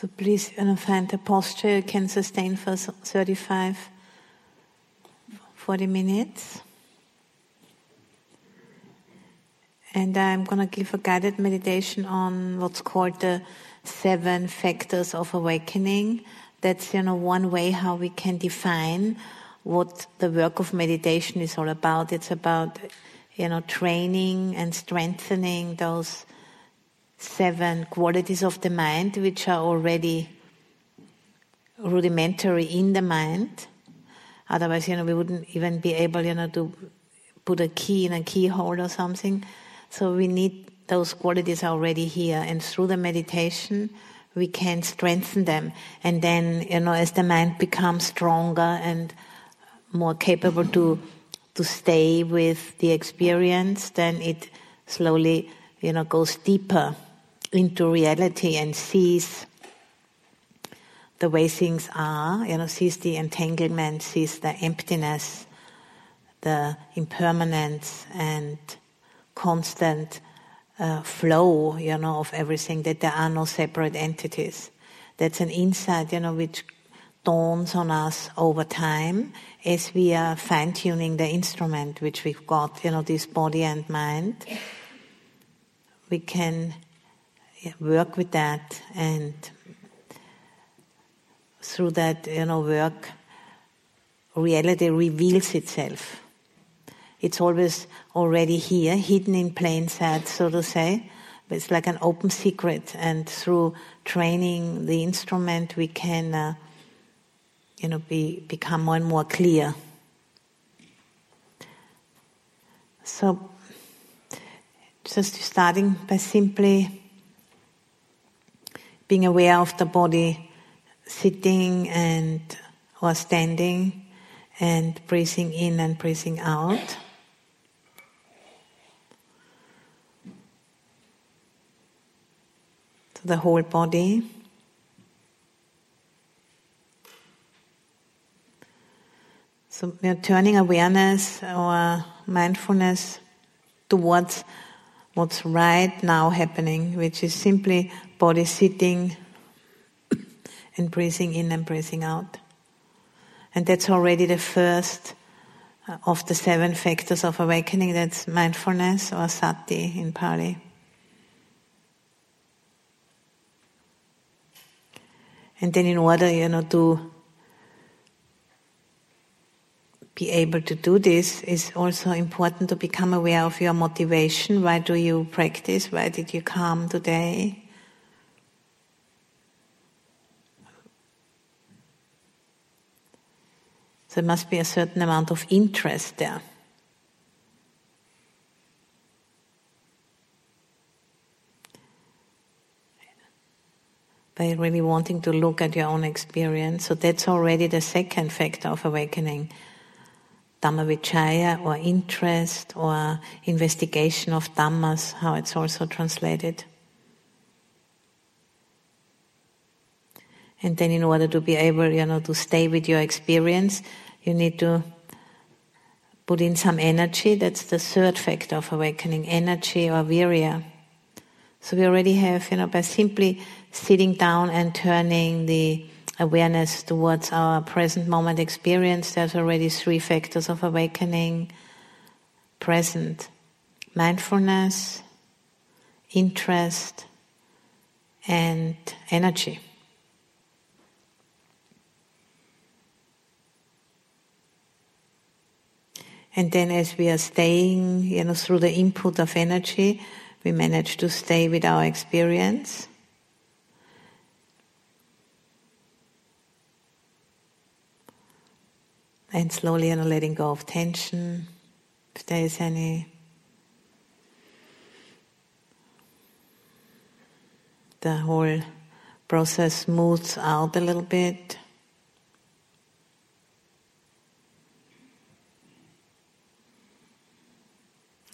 So please you know, find a posture you can sustain for 35, 40 minutes. And I'm going to give a guided meditation on what's called the seven factors of awakening. That's, you know, one way how we can define what the work of meditation is all about. It's about, you know, training and strengthening those seven qualities of the mind, which are already rudimentary in the mind. Otherwise, you know, we wouldn't even be able, you know, to put a key in a keyhole or something. So we need those qualities already here, and through the meditation, we can strengthen them. And then, you know, as the mind becomes stronger and more capable to to stay with the experience, then it slowly, you know, goes deeper into reality and sees the way things are, you know, sees the entanglement, sees the emptiness, the impermanence and constant uh, flow, you know, of everything, that there are no separate entities. That's an insight, you know, which dawns on us over time as we are fine tuning the instrument which we've got, you know, this body and mind. We can work with that and through that, you know, work, reality reveals itself. It's always already here, hidden in plain sight, so to say. But it's like an open secret, and through training the instrument, we can, uh, you know, be, become more and more clear. So, just starting by simply being aware of the body sitting and or standing and breathing in and breathing out. To the whole body. So we are turning awareness or mindfulness towards what's right now happening, which is simply body sitting and breathing in and breathing out. And that's already the first uh, of the seven factors of awakening. That's mindfulness or sati in Pali. And then in order, you know, to be able to do this is also important to become aware of your motivation. Why do you practice? Why did you come today? There must be a certain amount of interest there. By really wanting to look at your own experience. So that's already the second factor of awakening. Dhammavichaya or interest or investigation of Dhammas, how it's also translated. And then in order to be able, you know, to stay with your experience, you need to put in some energy. That's the third factor of awakening, energy or virya. So we already have, you know, by simply sitting down and turning the awareness towards our present moment experience, there's already three factors of awakening present. Mindfulness, interest, and energy. And then as we are staying, you know, through the input of energy, we manage to stay with our experience. And slowly, you know, letting go of tension, if there is any. The whole process smooths out a little bit.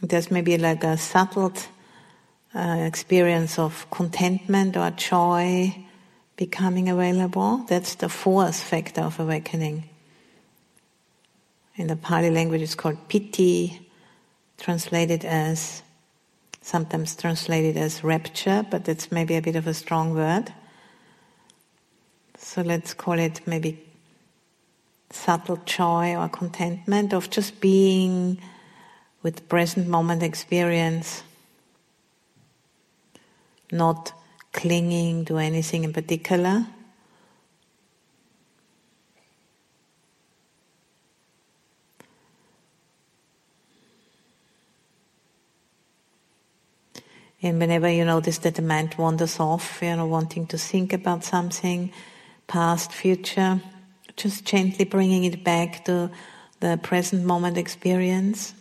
There's maybe like a subtle uh, experience of contentment or joy becoming available. That's the fourth factor of awakening. In the Pali language, it's called piti, translated as, sometimes translated as rapture, but it's maybe a bit of a strong word. So let's call it maybe subtle joy or contentment of just being with present moment experience, not clinging to anything in particular. And whenever you notice that the mind wanders off, you know, wanting to think about something, past, future, just gently bringing it back to the present moment experience.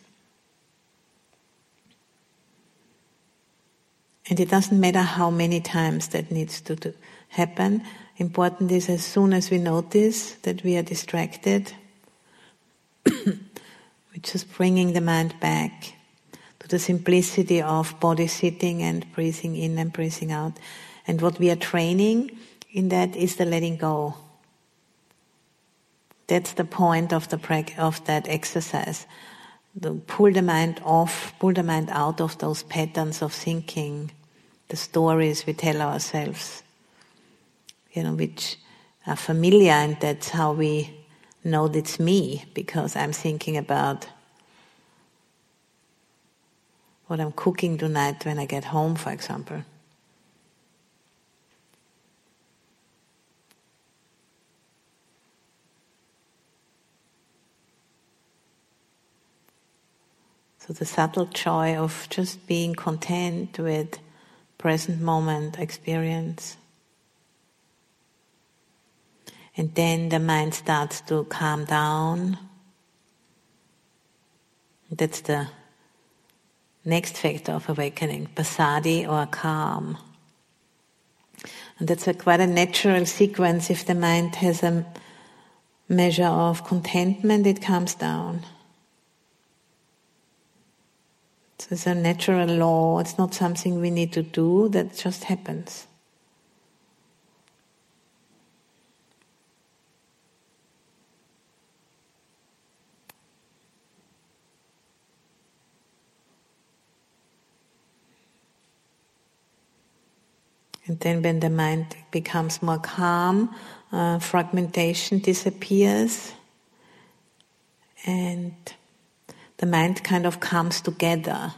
And it doesn't matter how many times that needs to, happen. Important is as soon as we notice that we are distracted, we're just bringing the mind back to the simplicity of body sitting and breathing in and breathing out. And what we are training in that is the letting go. That's the point of the of that exercise. To pull the mind off, pull the mind out of those patterns of thinking, the stories we tell ourselves, you know, which are familiar, and that's how we know it's me because I'm thinking about what I'm cooking tonight when I get home, for example. So the subtle joy of just being content with present moment experience. And then the mind starts to calm down. That's the next factor of awakening, passaddhi or calm. And that's a quite a natural sequence. If the mind has a measure of contentment, it calms down. So it's a natural law, it's not something we need to do, that just happens. And then, when the mind becomes more calm, uh, fragmentation disappears, and the mind kind of comes together.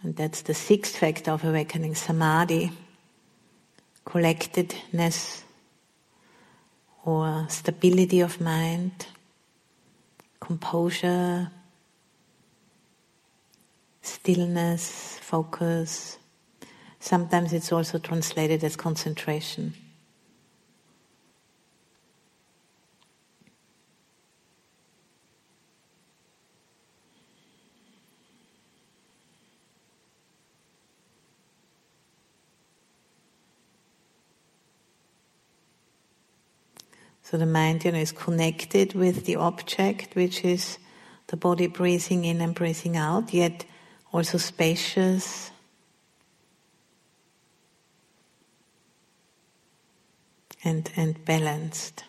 And that's the sixth factor of awakening samadhi collectedness or stability of mind, composure, stillness, focus. Sometimes it's also translated as concentration. So the mind, you know, is connected with the object, which is the body breathing in and breathing out, yet also spacious, and, and balanced.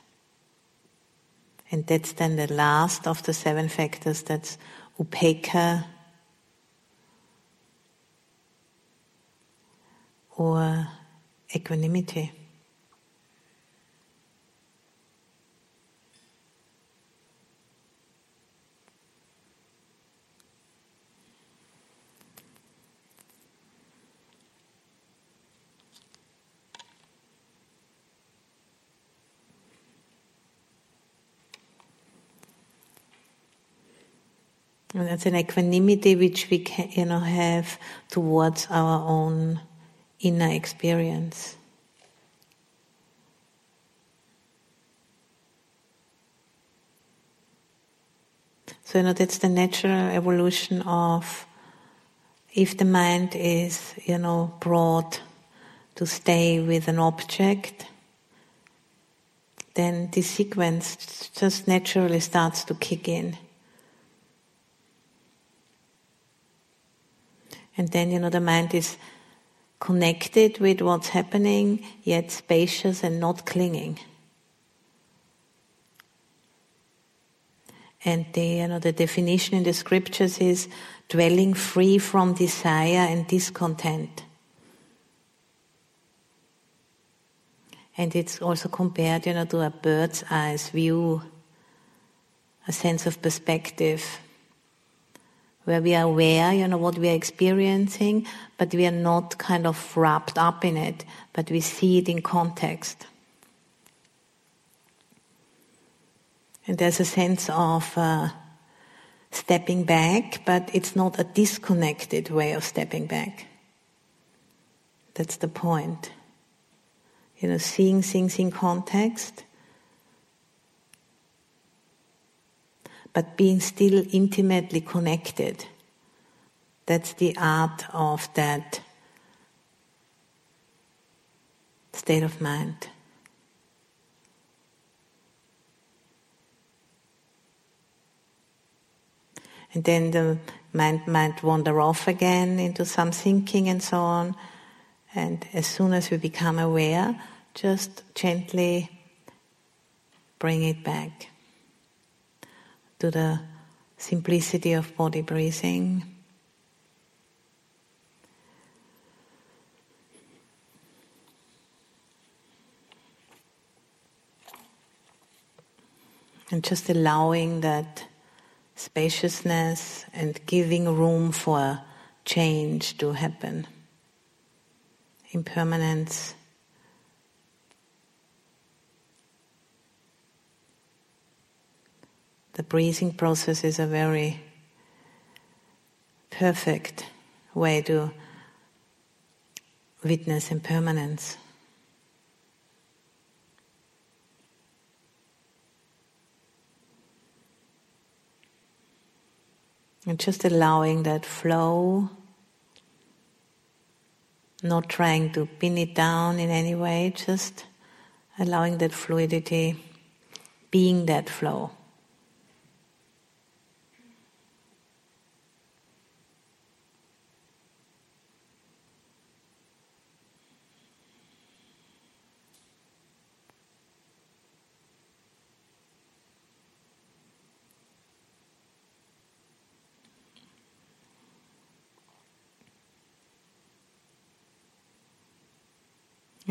And that's then the last of the seven factors, that's upekkha or equanimity. And that's an equanimity which we can, you know, have towards our own inner experience. So, you know, that's the natural evolution of if the mind is, you know, brought to stay with an object, then this sequence just naturally starts to kick in. And then, you know, the mind is connected with what's happening, yet spacious and not clinging. And the, you know, the definition in the scriptures is dwelling free from desire and discontent. And it's also compared, you know, to a bird's eyes view, a sense of perspective, where we are aware, you know, what we are experiencing, but we are not kind of wrapped up in it, but we see it in context. And there's a sense of uh, stepping back, but it's not a disconnected way of stepping back. That's the point. You know, seeing things in context, but being still intimately connected. That's the art of that state of mind. And then the mind might wander off again into some thinking and so on. And as soon as we become aware, just gently bring it back to the simplicity of body breathing. And just allowing that spaciousness and giving room for change to happen. Impermanence. The breathing process is a very perfect way to witness impermanence. And just allowing that flow, not trying to pin it down in any way, just allowing that fluidity, being that flow.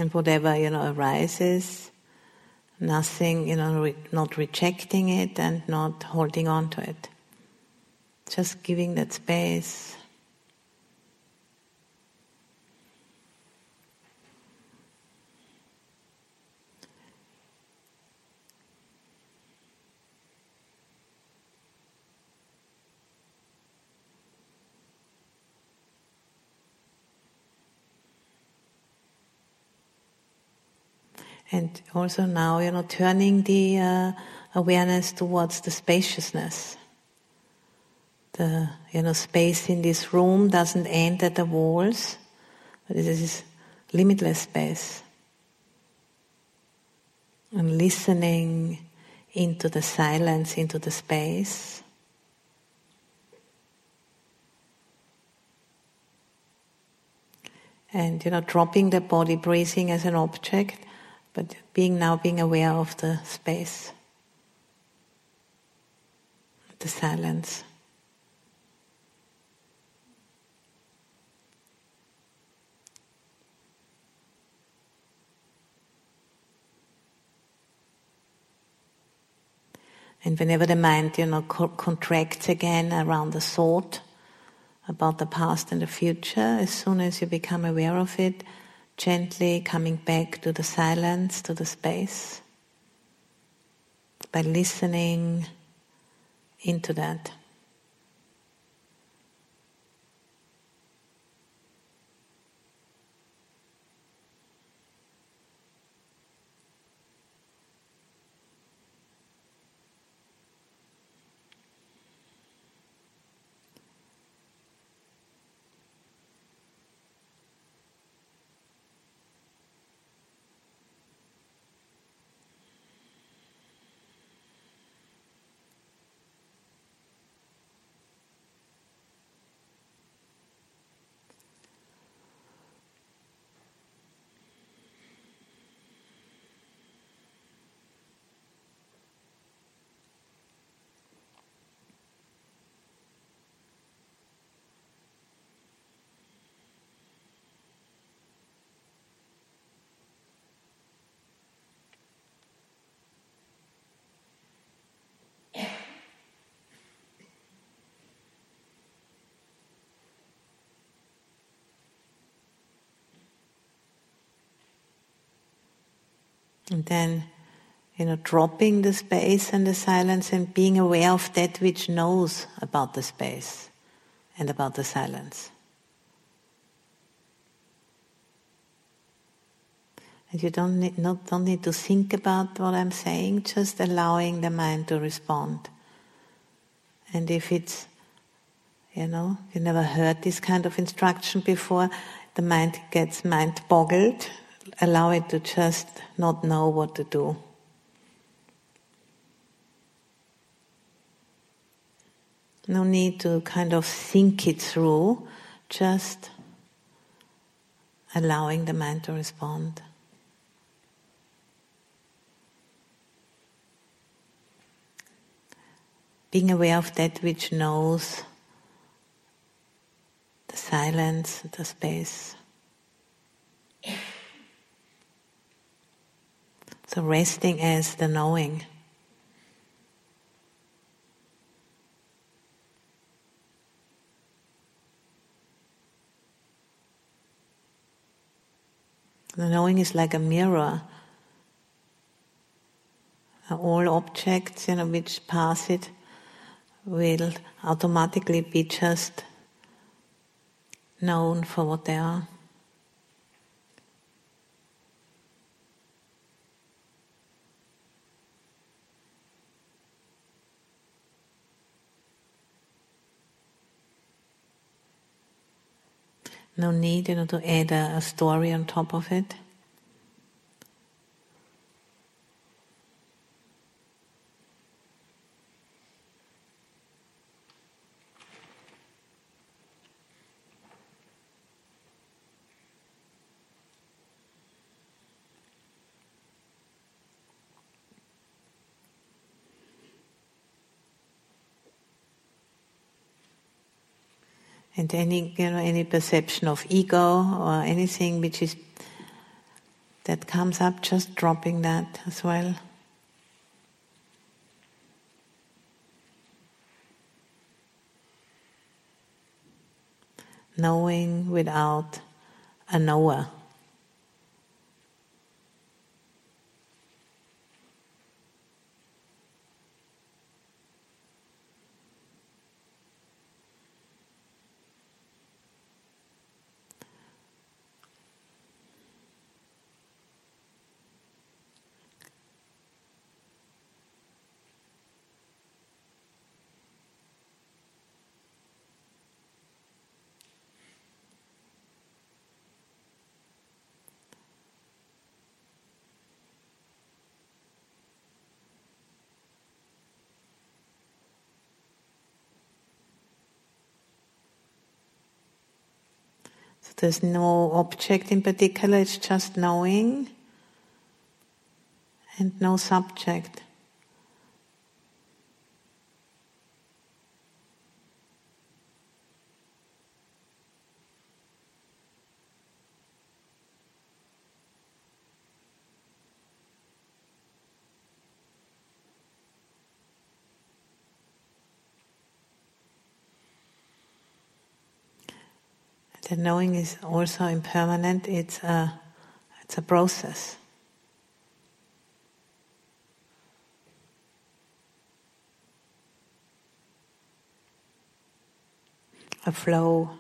And whatever, you know, arises, nothing, you know, re- not rejecting it and not holding on to it. Just giving that space. And also now, you know, turning the uh, awareness towards the spaciousness. The, you know, space in this room doesn't end at the walls, but is limitless space. And listening into the silence, into the space. And you know, dropping the body breathing as an object but being now being aware of the space, the silence. And whenever the mind, you know, co- contracts again around the thought about the past and the future, as soon as you become aware of it, gently coming back to the silence, to the space, by listening into that. And then, you know, dropping the space and the silence and being aware of that which knows about the space and about the silence. And you don't need, not, don't need to think about what I'm saying, just allowing the mind to respond. And if it's, you know, you never heard this kind of instruction before, the mind gets mind boggled, allow it to just not know what to do. No need to kind of think it through, just allowing the mind to respond. being aware of that which knows the silence, the space. So resting as the knowing. The knowing is like a mirror. All objects, you know, which pass it will automatically be just known for what they are. No need, you know, to add a, a story on top of it. And any you know any perception of ego or anything which is that comes up just dropping that as well. Knowing without a knower there's no object in particular, it's just knowing and no subject. The knowing is also impermanent. It's a, it's a process. A flow.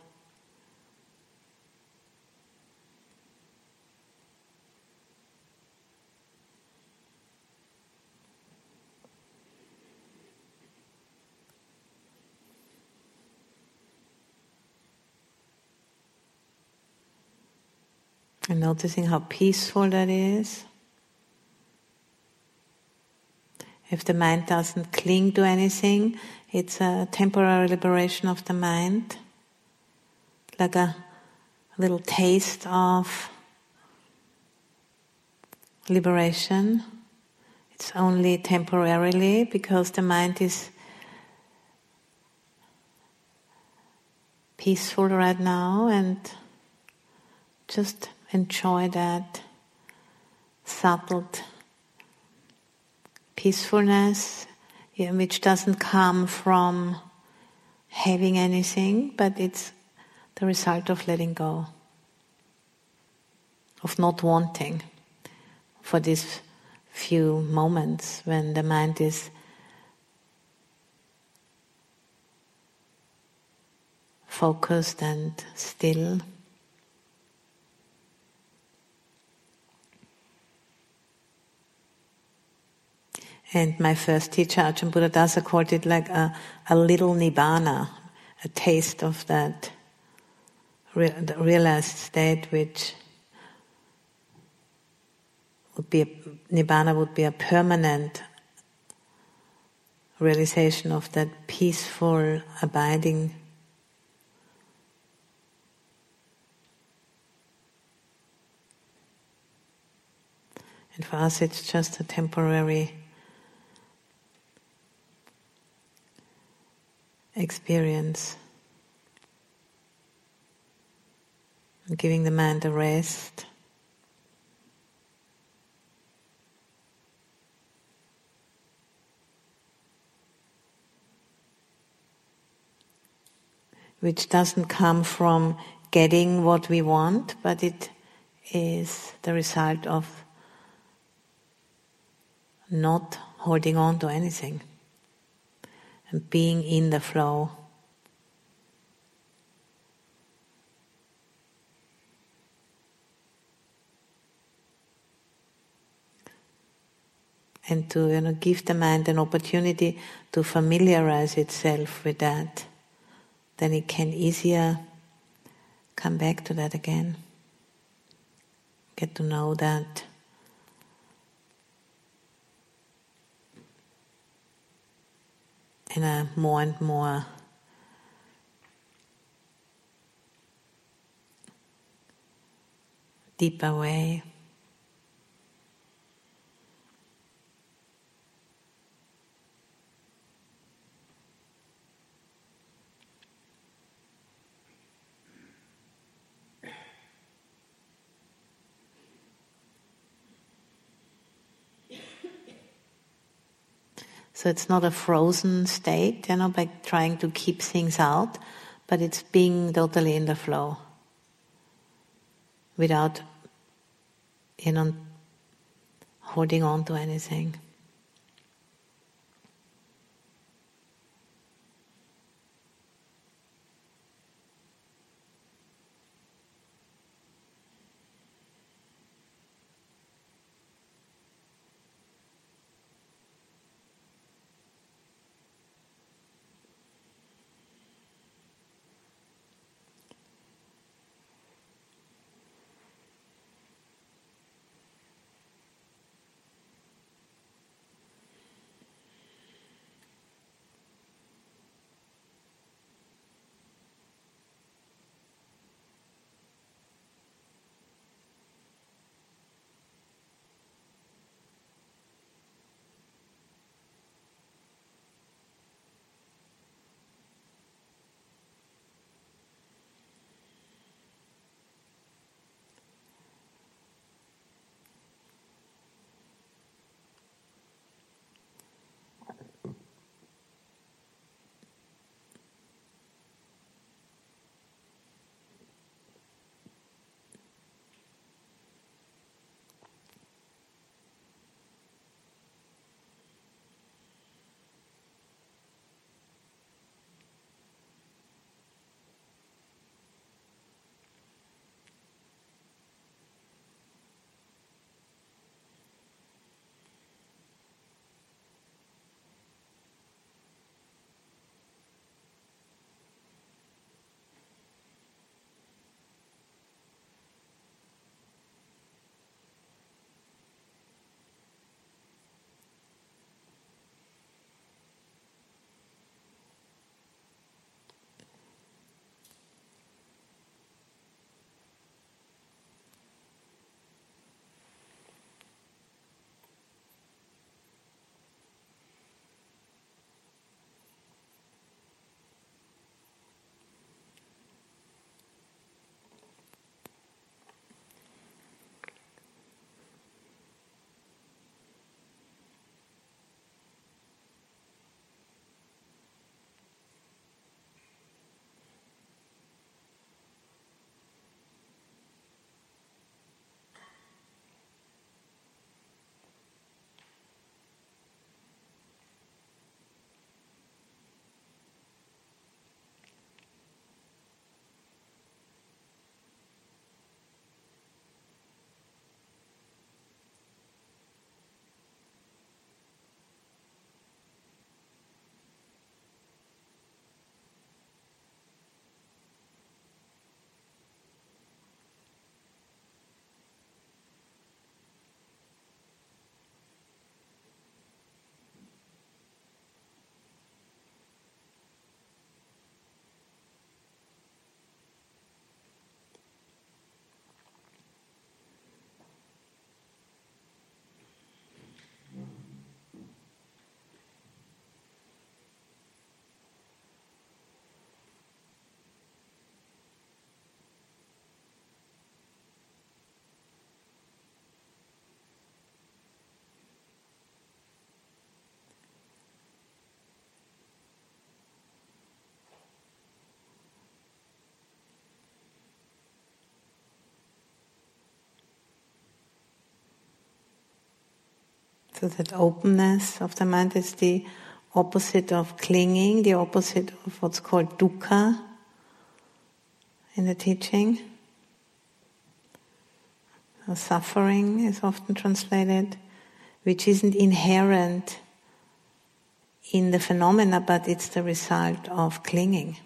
And noticing how peaceful that is. If the mind doesn't cling to anything, it's a temporary liberation of the mind, like a little taste of liberation. It's only temporarily because the mind is peaceful right now and just enjoy that subtle peacefulness, which doesn't come from having anything, but it's the result of letting go, of not wanting for these few moments when the mind is focused and still. And my first teacher, Ajahn Buddhadasa, called it like a, a little nibbana, a taste of that realized state which would be a, nibbana would be a permanent realization of that peaceful abiding and for us it's just a temporary experience. Giving the mind a rest. Which doesn't come from getting what we want, but it is the result of not holding on to anything being in the flow. And to you know, give the mind an opportunity to familiarize itself with that, then it can easier come back to that again. Get to know that. In a more and more deeper way. So it's not a frozen state, you know, by trying to keep things out, but it's being totally in the flow without, you know, holding on to anything. So that openness of the mind is the opposite of clinging, the opposite of what's called dukkha in the teaching. So suffering is often translated, which isn't inherent in the phenomena, but it's the result of clinging.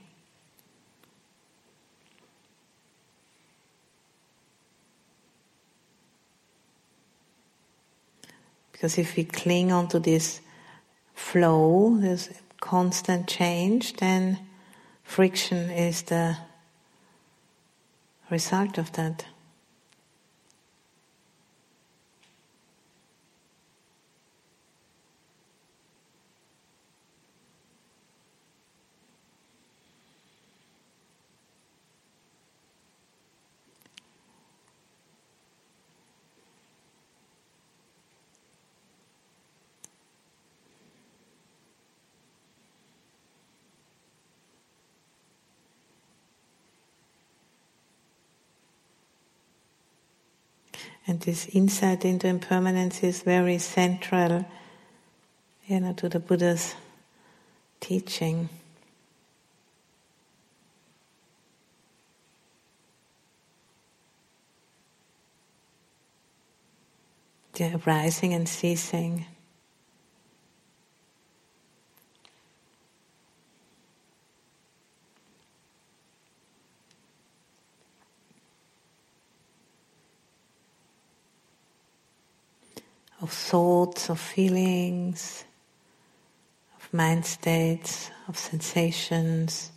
Because if we cling onto this flow, this constant change, then friction is the result of that. This insight into impermanence is very central, you know, to the Buddha's teaching. The arising and ceasing. Of thoughts, of feelings, of mind states, of sensations.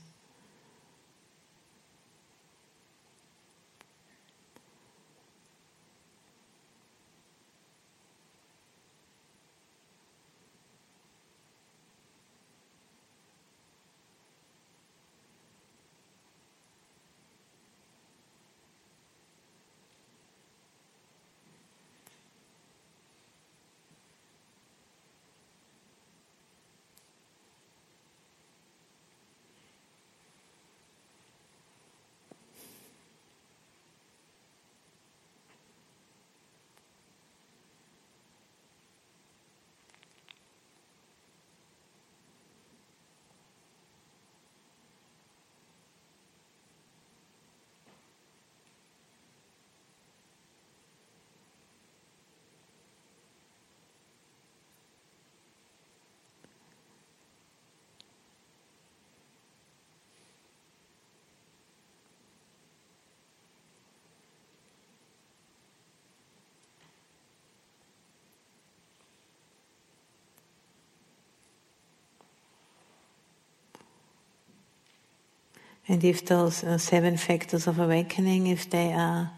And if those uh, seven factors of awakening, if they are,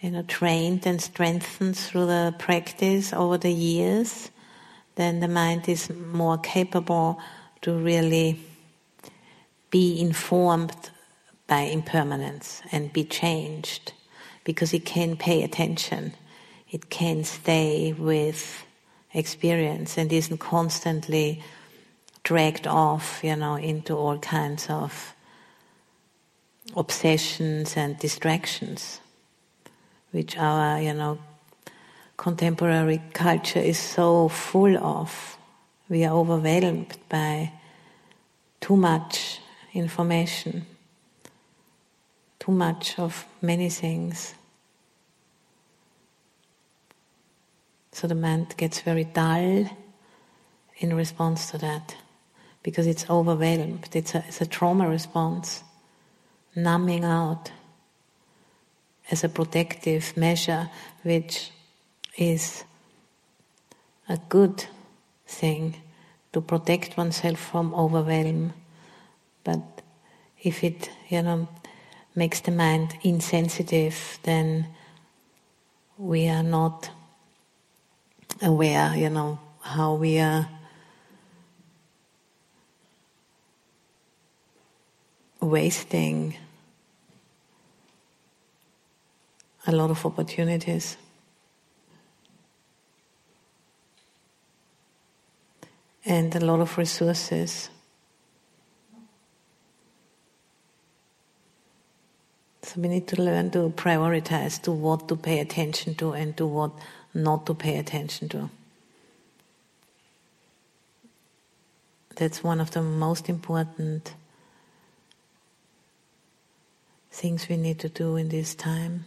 you know, trained and strengthened through the practice over the years, then the mind is more capable to really be informed by impermanence and be changed because it can pay attention. It can stay with experience and isn't constantly dragged off, you know, into all kinds of obsessions and distractions, which our, you know, contemporary culture is so full of. We are overwhelmed by too much information, too much of many things. So the mind gets very dull in response to that because it's overwhelmed. It's a, it's a trauma response numbing out as a protective measure, which is a good thing to protect oneself from overwhelm. But if it, you know, makes the mind insensitive, then we are not aware, you know, how we are wasting a lot of opportunities. And a lot of resources. So we need to learn to prioritize to what to pay attention to and to what not to pay attention to. That's one of the most important things we need to do in this time.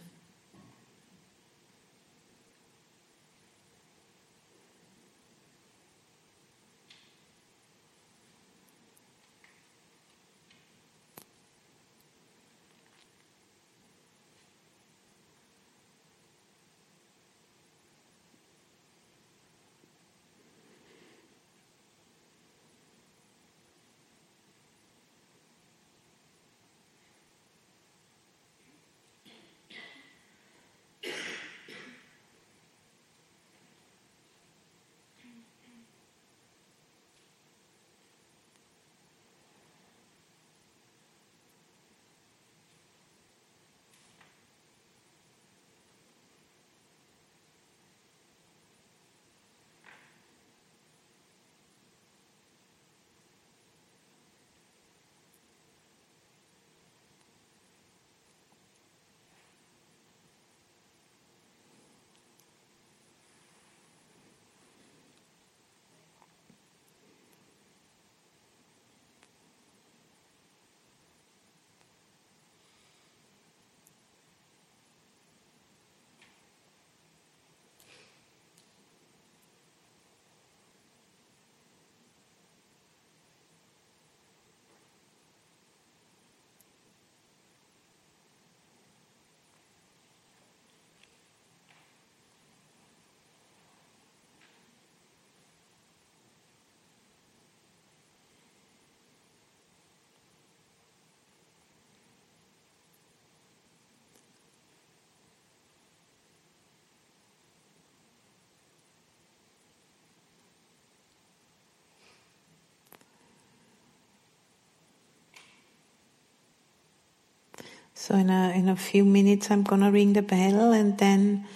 So in a in a few minutes, I'm gonna ring the bell, and then,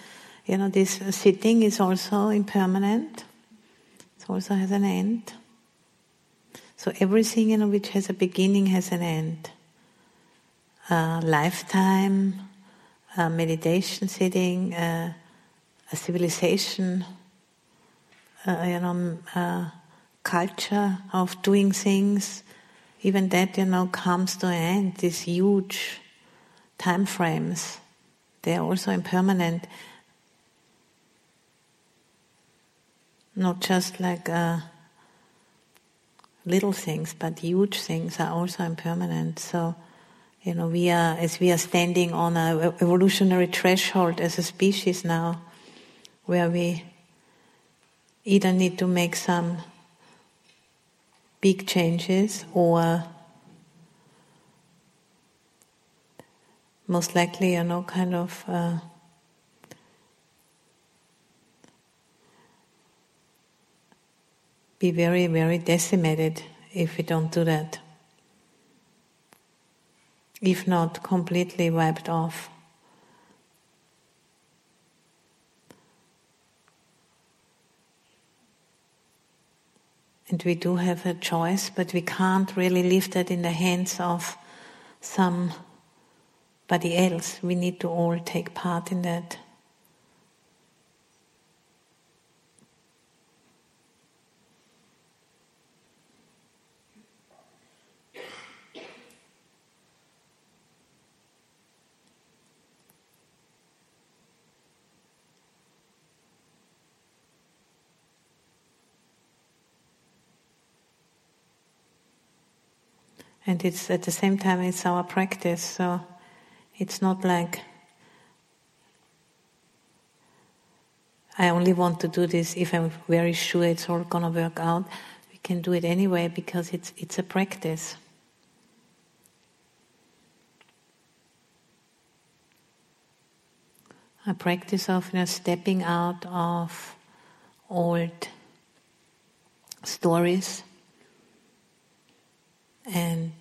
you know, this sitting is also impermanent. It also has an end. So everything, you know, which has a beginning has an end. A lifetime, a meditation sitting, a civilization, you know, culture of doing things, even that, you know, comes to an end. This huge time frames. They are also impermanent. Not just like uh, little things, but huge things are also impermanent. So, you know, we are, as we are standing on a evolutionary threshold as a species now, where we either need to make some big changes or most likely, you know, kind of uh, be very, very decimated if we don't do that. If not completely wiped off. And we do have a choice, but we can't really leave that in the hands of some somebody else. We need to all take part in that. And it's at the same time it's our practice, so it's not like I only want to do this if I'm very sure it's all gonna work out. We can do it anyway because it's it's a practice. A practice of you know, stepping out of old stories and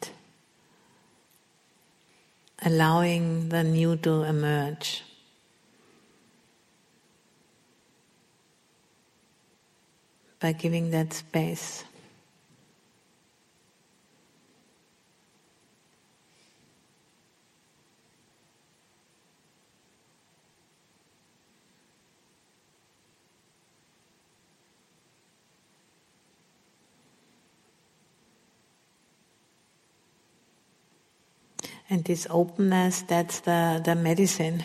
allowing the new to emerge. By giving that space. And this openness, that's the, the medicine.